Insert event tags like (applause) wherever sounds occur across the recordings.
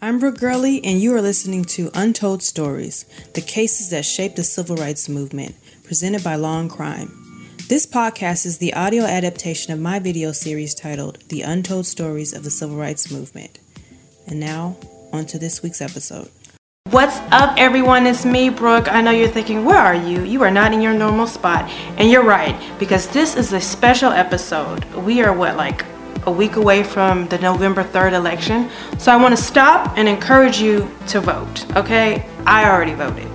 I'm Brooke Gurley, and you are listening to Untold Stories The Cases That Shaped the Civil Rights Movement, presented by Law and Crime. This podcast is the audio adaptation of my video series titled The Untold Stories of the Civil Rights Movement. And now, on to this week's episode. What's up, everyone? It's me, Brooke. I know you're thinking, where are you? You are not in your normal spot. And you're right, because this is a special episode. We are what, like a week away from the November 3rd election. So I want to stop and encourage you to vote, okay? I already voted.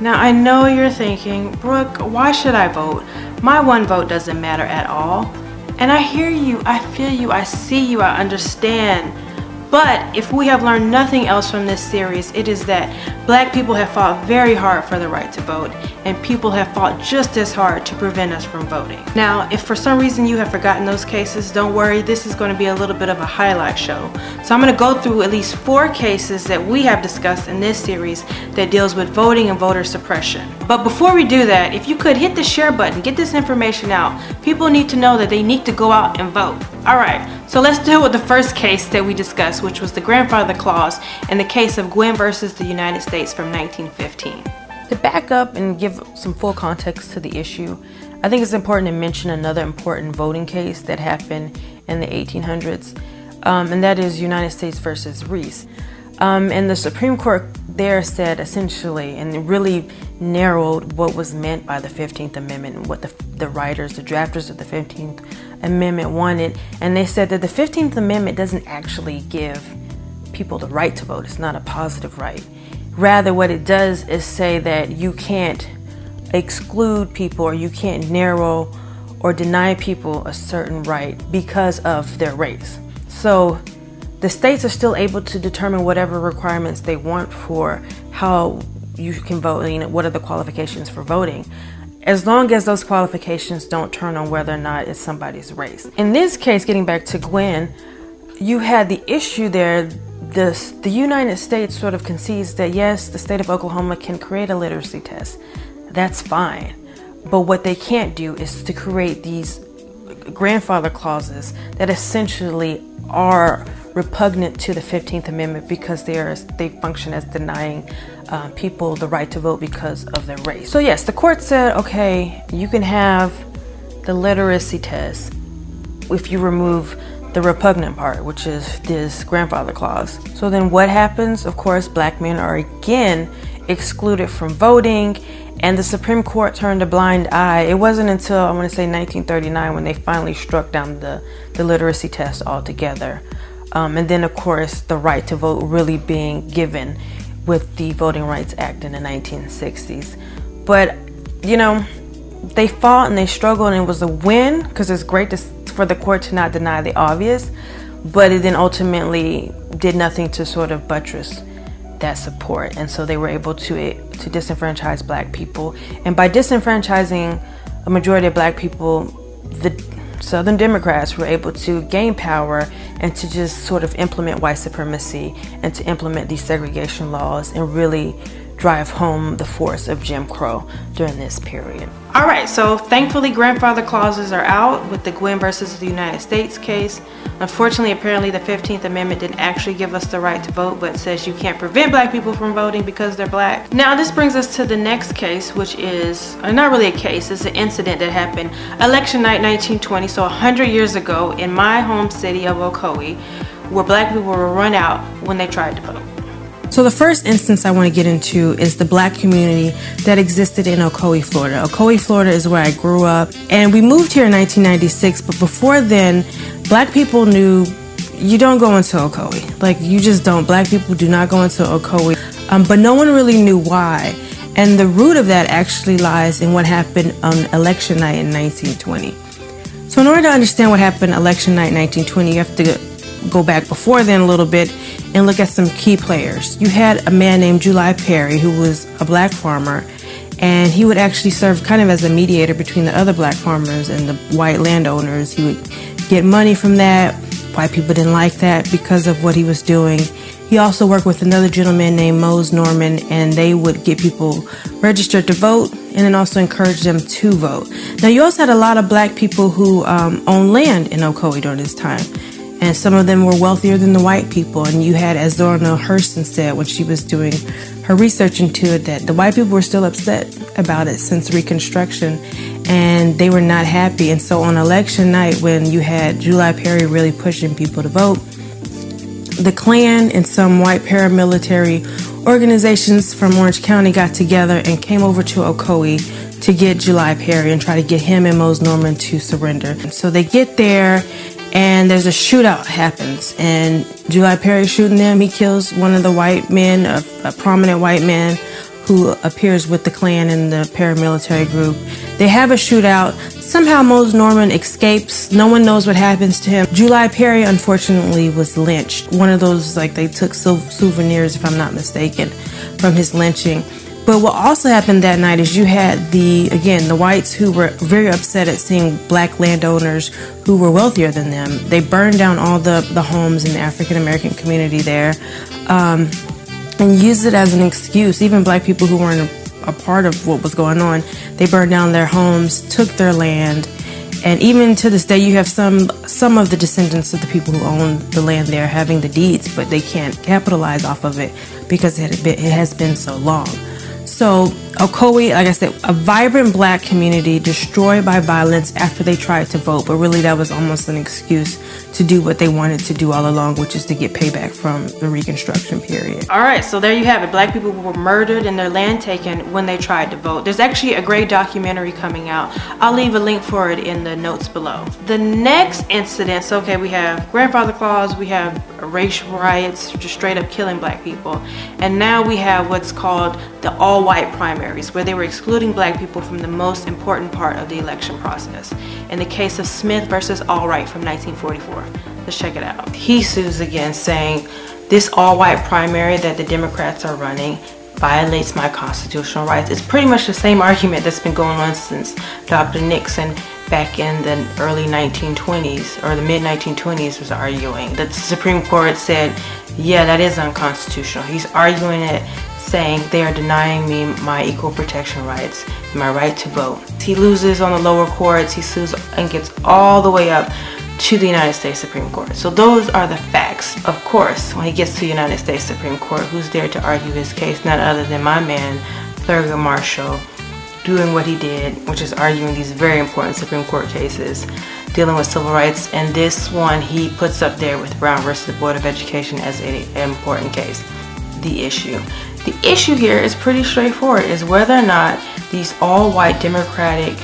Now I know you're thinking, Brooke, why should I vote? My one vote doesn't matter at all. And I hear you, I feel you, I see you, I understand. But if we have learned nothing else from this series, it is that black people have fought very hard for the right to vote, and people have fought just as hard to prevent us from voting. Now, if for some reason you have forgotten those cases, don't worry, this is going to be a little bit of a highlight show. So I'm going to go through at least four cases that we have discussed in this series that deals with voting and voter suppression. But before we do that, if you could hit the share button, get this information out. People need to know that they need to go out and vote. All right, so let's deal with the first case that we discussed, which was the grandfather clause in the case of Guinn versus the United States from 1915. To back up and give some full context to the issue, I think it's important to mention another important voting case that happened in the 1800s, um, and that is United States versus Reese. Um, and the Supreme Court there said essentially, and really narrowed what was meant by the 15th Amendment and what the, the writers, the drafters of the 15th Amendment wanted. And they said that the 15th Amendment doesn't actually give people the right to vote, it's not a positive right. Rather, what it does is say that you can't exclude people or you can't narrow or deny people a certain right because of their race. So the states are still able to determine whatever requirements they want for how you can vote, you know, what are the qualifications for voting, as long as those qualifications don't turn on whether or not it's somebody's race. In this case, getting back to Guinn, you had the issue there. The, the United States sort of concedes that yes, the state of Oklahoma can create a literacy test. That's fine. But what they can't do is to create these grandfather clauses that essentially are repugnant to the 15th Amendment because they, are, they function as denying uh, people the right to vote because of their race. So, yes, the court said, okay, you can have the literacy test if you remove the repugnant part, which is this grandfather clause. So, then what happens? Of course, black men are again excluded from voting, and the Supreme Court turned a blind eye. It wasn't until I want to say 1939 when they finally struck down the, the literacy test altogether. Um, and then, of course, the right to vote really being given with the Voting Rights Act in the 1960s. But, you know, they fought and they struggled, and it was a win because it's great to, for the court to not deny the obvious, but it then ultimately did nothing to sort of buttress that support. And so they were able to, eh, to disenfranchise black people. And by disenfranchising a majority of black people, the Southern Democrats were able to gain power and to just sort of implement white supremacy and to implement these segregation laws and really drive home the force of Jim Crow during this period. All right, so thankfully, grandfather clauses are out with the Guinn versus the United States case. Unfortunately, apparently, the 15th Amendment didn't actually give us the right to vote, but says you can't prevent black people from voting because they're black. Now, this brings us to the next case, which is uh, not really a case, it's an incident that happened election night 1920, so 100 years ago in my home city of Ocoee, where black people were run out when they tried to vote. So, the first instance I want to get into is the black community that existed in Ocoee, Florida. Ocoee, Florida is where I grew up, and we moved here in 1996, but before then, black people knew you don't go into Ocoee. Like, you just don't. Black people do not go into Ocoee, um, but no one really knew why. And the root of that actually lies in what happened on election night in 1920. So, in order to understand what happened election night 1920, you have to go back before then a little bit and look at some key players. You had a man named July Perry, who was a black farmer, and he would actually serve kind of as a mediator between the other black farmers and the white landowners. He would get money from that. White people didn't like that because of what he was doing. He also worked with another gentleman named Mose Norman, and they would get people registered to vote and then also encourage them to vote. Now, you also had a lot of black people who um, owned land in Ocoee during this time. And some of them were wealthier than the white people. And you had, as Zora Hurston said when she was doing her research into it, that the white people were still upset about it since Reconstruction, and they were not happy. And so on election night, when you had July Perry really pushing people to vote, the Klan and some white paramilitary organizations from Orange County got together and came over to Ocoee to get July Perry and try to get him and Mose Norman to surrender. So they get there and there's a shootout happens and July Perry shooting them. He kills one of the white men, a, a prominent white man who appears with the Klan and the paramilitary group. They have a shootout. Somehow Mose Norman escapes. No one knows what happens to him. July Perry, unfortunately, was lynched. One of those, like, they took souvenirs, if I'm not mistaken, from his lynching. But what also happened that night is you had the, again, the whites who were very upset at seeing black landowners who were wealthier than them. They burned down all the, the homes in the African American community there. Um, and used it as an excuse. Even black people who weren't a, a part of what was going on, they burned down their homes, took their land, and even to this day, you have some some of the descendants of the people who own the land there having the deeds, but they can't capitalize off of it because it, it has been so long. So, Ocoee, like I said, a vibrant black community destroyed by violence after they tried to vote, but really that was almost an excuse to do what they wanted to do all along, which is to get payback from the Reconstruction period. All right, so there you have it. Black people were murdered and their land taken when they tried to vote. There's actually a great documentary coming out. I'll leave a link for it in the notes below. The next incidents, okay, we have grandfather clause, we have racial riots, just straight up killing black people, and now we have what's called the all-white primaries, where they were excluding black people from the most important part of the election process. In the case of Smith versus Allwright from 1944. Let's check it out. He sues again saying this all-white primary that the Democrats are running violates my constitutional rights. It's pretty much the same argument that's been going on since Dr. Nixon back in the early 1920s or the mid 1920s was arguing. The Supreme Court said, yeah, that is unconstitutional. He's arguing it saying they are denying me my equal protection rights, my right to vote. He loses on the lower courts, he sues and gets all the way up to the United States Supreme Court. So those are the facts. Of course, when he gets to the United States Supreme Court, who's there to argue his case? None other than my man, Thurgood Marshall, doing what he did, which is arguing these very important Supreme Court cases dealing with civil rights. And this one he puts up there with Brown versus the Board of Education as an important case. The issue. The issue here is pretty straightforward, is whether or not these all-white Democratic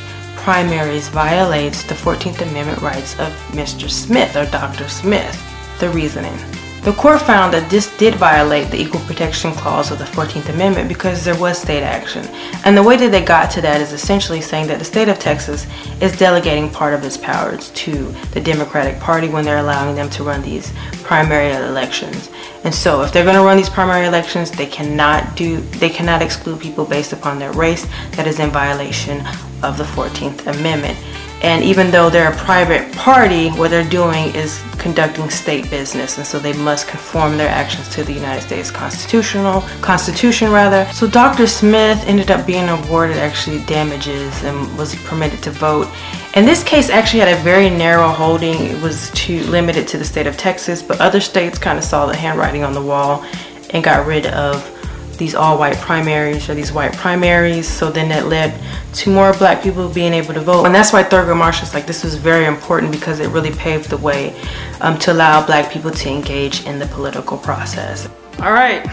primaries violates the 14th Amendment rights of Mr. Smith or Dr. Smith. The reasoning. The court found that this did violate the Equal Protection Clause of the 14th Amendment because there was state action. And the way that they got to that is essentially saying that the state of Texas is delegating part of its powers to the Democratic Party when they're allowing them to run these primary elections. And so if they're going to run these primary elections, they cannot do they cannot exclude people based upon their race that is in violation of the 14th Amendment. And even though they're a private party, what they're doing is conducting state business, and so they must conform their actions to the United States constitutional constitution rather. So Dr. Smith ended up being awarded actually damages and was permitted to vote. And this case actually had a very narrow holding. It was too limited to the state of Texas, but other states kind of saw the handwriting on the wall and got rid of these all white primaries or these white primaries. So then that led to more black people being able to vote. And that's why Thurgood Marshall's like, this was very important because it really paved the way um, to allow black people to engage in the political process. All right.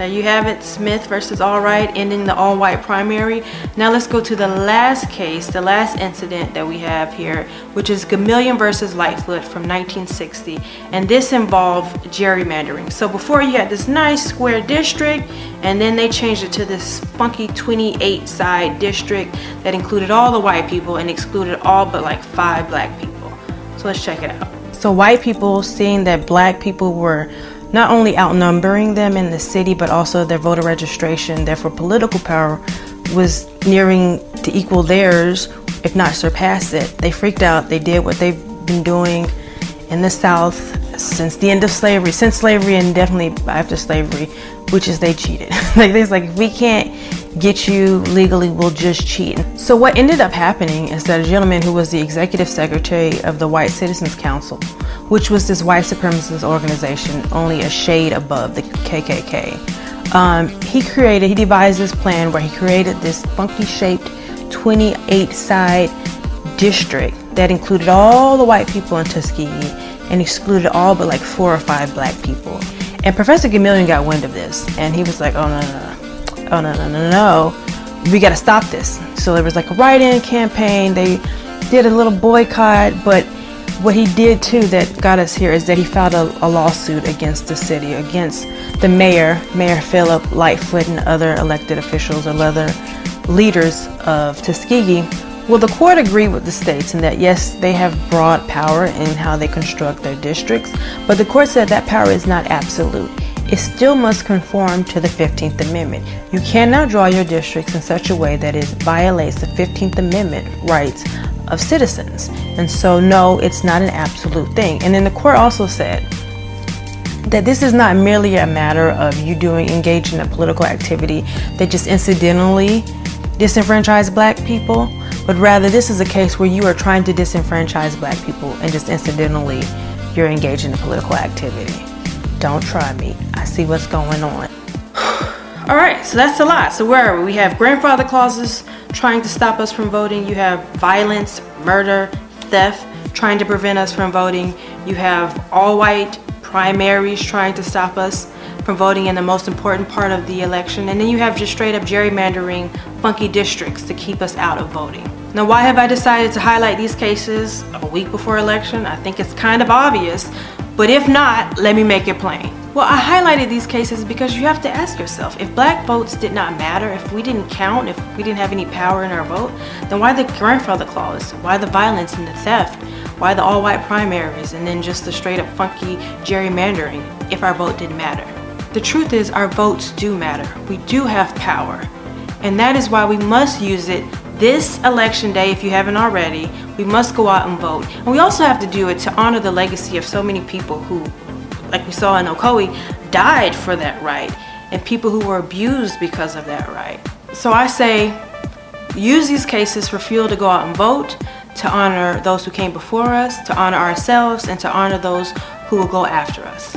There you have it, Smith versus Allwright, ending the all-white primary. Now let's go to the last case, the last incident that we have here, which is Gomillion versus Lightfoot from 1960. And this involved gerrymandering. So before you had this nice square district, and then they changed it to this funky 28 side district that included all the white people and excluded all but like five black people. So let's check it out. So white people seeing that black people were not only outnumbering them in the city, but also their voter registration, therefore political power, was nearing to equal theirs, if not surpass it. They freaked out. They did what they've been doing in the South since the end of slavery, since slavery, and definitely after slavery, which is they cheated. (laughs) like this, like if we can't get you legally, we'll just cheat. So what ended up happening is that a gentleman who was the executive secretary of the White Citizens Council which was this white supremacist organization only a shade above the KKK. Um, he created, he devised this plan where he created this funky shaped 28 side district that included all the white people in Tuskegee and excluded all but like four or five black people. And Professor Gomillion got wind of this and he was like, oh no, no, no, oh no, no, no, no, we gotta stop this. So there was like a write-in campaign. They did a little boycott, but what he did too that got us here is that he filed a, a lawsuit against the city, against the mayor, Mayor Philip Lightfoot, and other elected officials or other leaders of Tuskegee. Well, the court agreed with the states in that yes, they have broad power in how they construct their districts, but the court said that power is not absolute. It still must conform to the 15th Amendment. You cannot draw your districts in such a way that it violates the 15th Amendment rights of citizens. And so, no, it's not an absolute thing. And then the court also said that this is not merely a matter of you doing engaging in a political activity that just incidentally disenfranchise black people, but rather this is a case where you are trying to disenfranchise black people and just incidentally you're engaged in a political activity. Don't try me. I see what's going on. All right, so that's a lot. So where are we? We have grandfather clauses trying to stop us from voting. You have violence, murder, theft trying to prevent us from voting. You have all white primaries trying to stop us from voting in the most important part of the election. And then you have just straight up gerrymandering funky districts to keep us out of voting. Now, why have I decided to highlight these cases a week before election? I think it's kind of obvious, but if not, let me make it plain. Well, I highlighted these cases because you have to ask yourself, if black votes did not matter, if we didn't count, if we didn't have any power in our vote, then why the grandfather clause? Why the violence and the theft? Why the all-white primaries and then just the straight up funky gerrymandering if our vote didn't matter? The truth is our votes do matter. We do have power. And that is why we must use it this election day, if you haven't already, we must go out and vote. And we also have to do it to honor the legacy of so many people who like we saw in Ocoee, died for that right, and people who were abused because of that right. So I say, use these cases for fuel to go out and vote, to honor those who came before us, to honor ourselves, and to honor those who will go after us.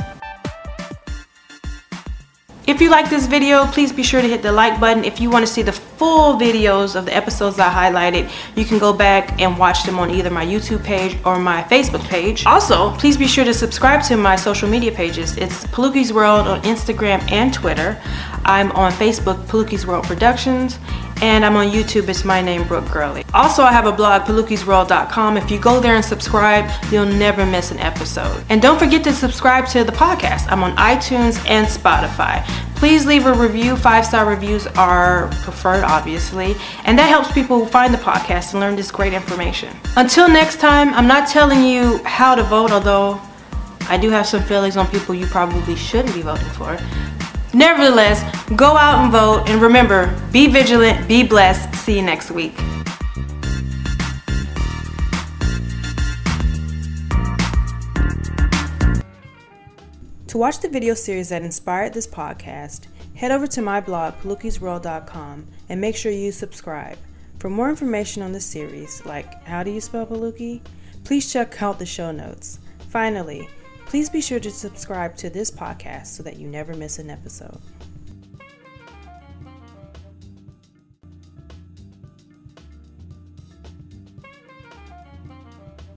If you like this video, please be sure to hit the like button. If you want to see the full videos of the episodes I highlighted, you can go back and watch them on either my YouTube page or my Facebook page. Also, please be sure to subscribe to my social media pages. It's Paluki's World on Instagram and Twitter. I'm on Facebook, Paluki's World Productions, and I'm on YouTube. It's my name, Brooke Gurley. Also, I have a blog, palukisworld.com. If you go there and subscribe, you'll never miss an episode. And don't forget to subscribe to the podcast. I'm on iTunes and Spotify. Please leave a review. Five star reviews are preferred, obviously, and that helps people find the podcast and learn this great information. Until next time, I'm not telling you how to vote, although I do have some feelings on people you probably shouldn't be voting for. Nevertheless, go out and vote, and remember, be vigilant, be blessed. See you next week. To watch the video series that inspired this podcast, head over to my blog, palukisworld.com, and make sure you subscribe. For more information on the series, like how do you spell Paluki, please check out the show notes. Finally, Please be sure to subscribe to this podcast so that you never miss an episode.